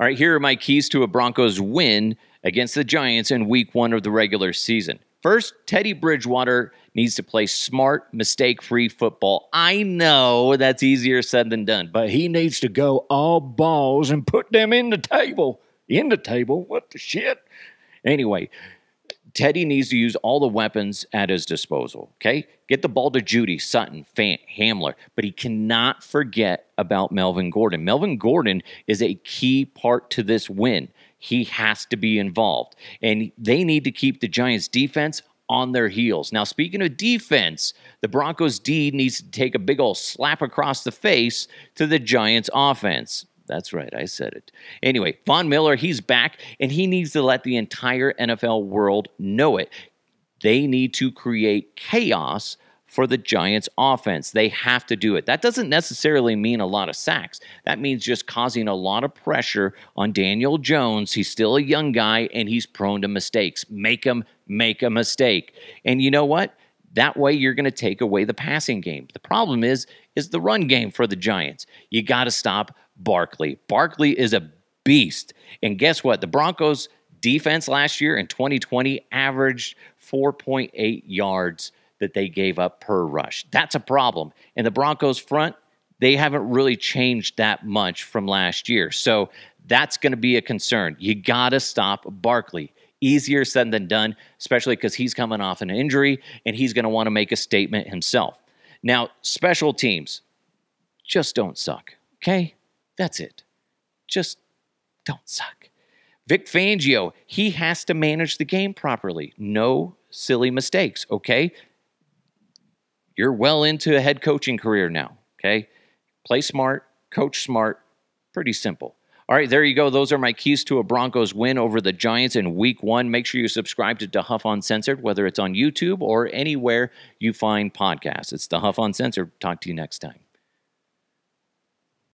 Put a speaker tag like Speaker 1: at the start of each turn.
Speaker 1: All right, here are my keys to a Broncos win against the Giants in week one of the regular season. First, Teddy Bridgewater needs to play smart, mistake free football. I know that's easier said than done,
Speaker 2: but he needs to go all balls and put them in the table. In the table? What the shit?
Speaker 1: Anyway, Teddy needs to use all the weapons at his disposal. Okay, get the ball to Jeudy, Sutton, Fant, Hamler, but he cannot forget about Melvin Gordon. Melvin Gordon is a key part to this win. He has to be involved, and they need to keep the Giants' defense on their heels. Now, speaking of defense, the Broncos' D needs to take a big old slap across the face to the Giants' offense. That's right, I said it. Anyway, Von Miller, he's back, and he needs to let the entire NFL world know it. They need to create chaos for the Giants offense. They have to do it. That doesn't necessarily mean a lot of sacks. That means just causing a lot of pressure on Daniel Jones. He's still a young guy and he's prone to mistakes. Make him make a mistake. And you know what? That way you're going to take away the passing game. The problem is is the run game for the Giants. You got to stop Barkley. Barkley is a beast. And guess what? The Broncos defense last year in 2020 averaged 4.8 yards that they gave up per rush. That's a problem. And the Broncos front, they haven't really changed that much from last year. So that's going to be a concern. You got to stop Barkley. Easier said than done, especially because he's coming off an injury and he's going to want to make a statement himself. Now, special teams just don't suck, okay? That's it. Just don't suck. Vic Fangio, he has to manage the game properly. No silly mistakes, okay? You're well into a head coaching career now, okay? Play smart, coach smart, pretty simple. All right, there you go. Those are my keys to a Broncos win over the Giants in week one. Make sure you subscribe to The Huff Uncensored, whether it's on YouTube or anywhere you find podcasts. It's The Huff Uncensored. Talk to you next time.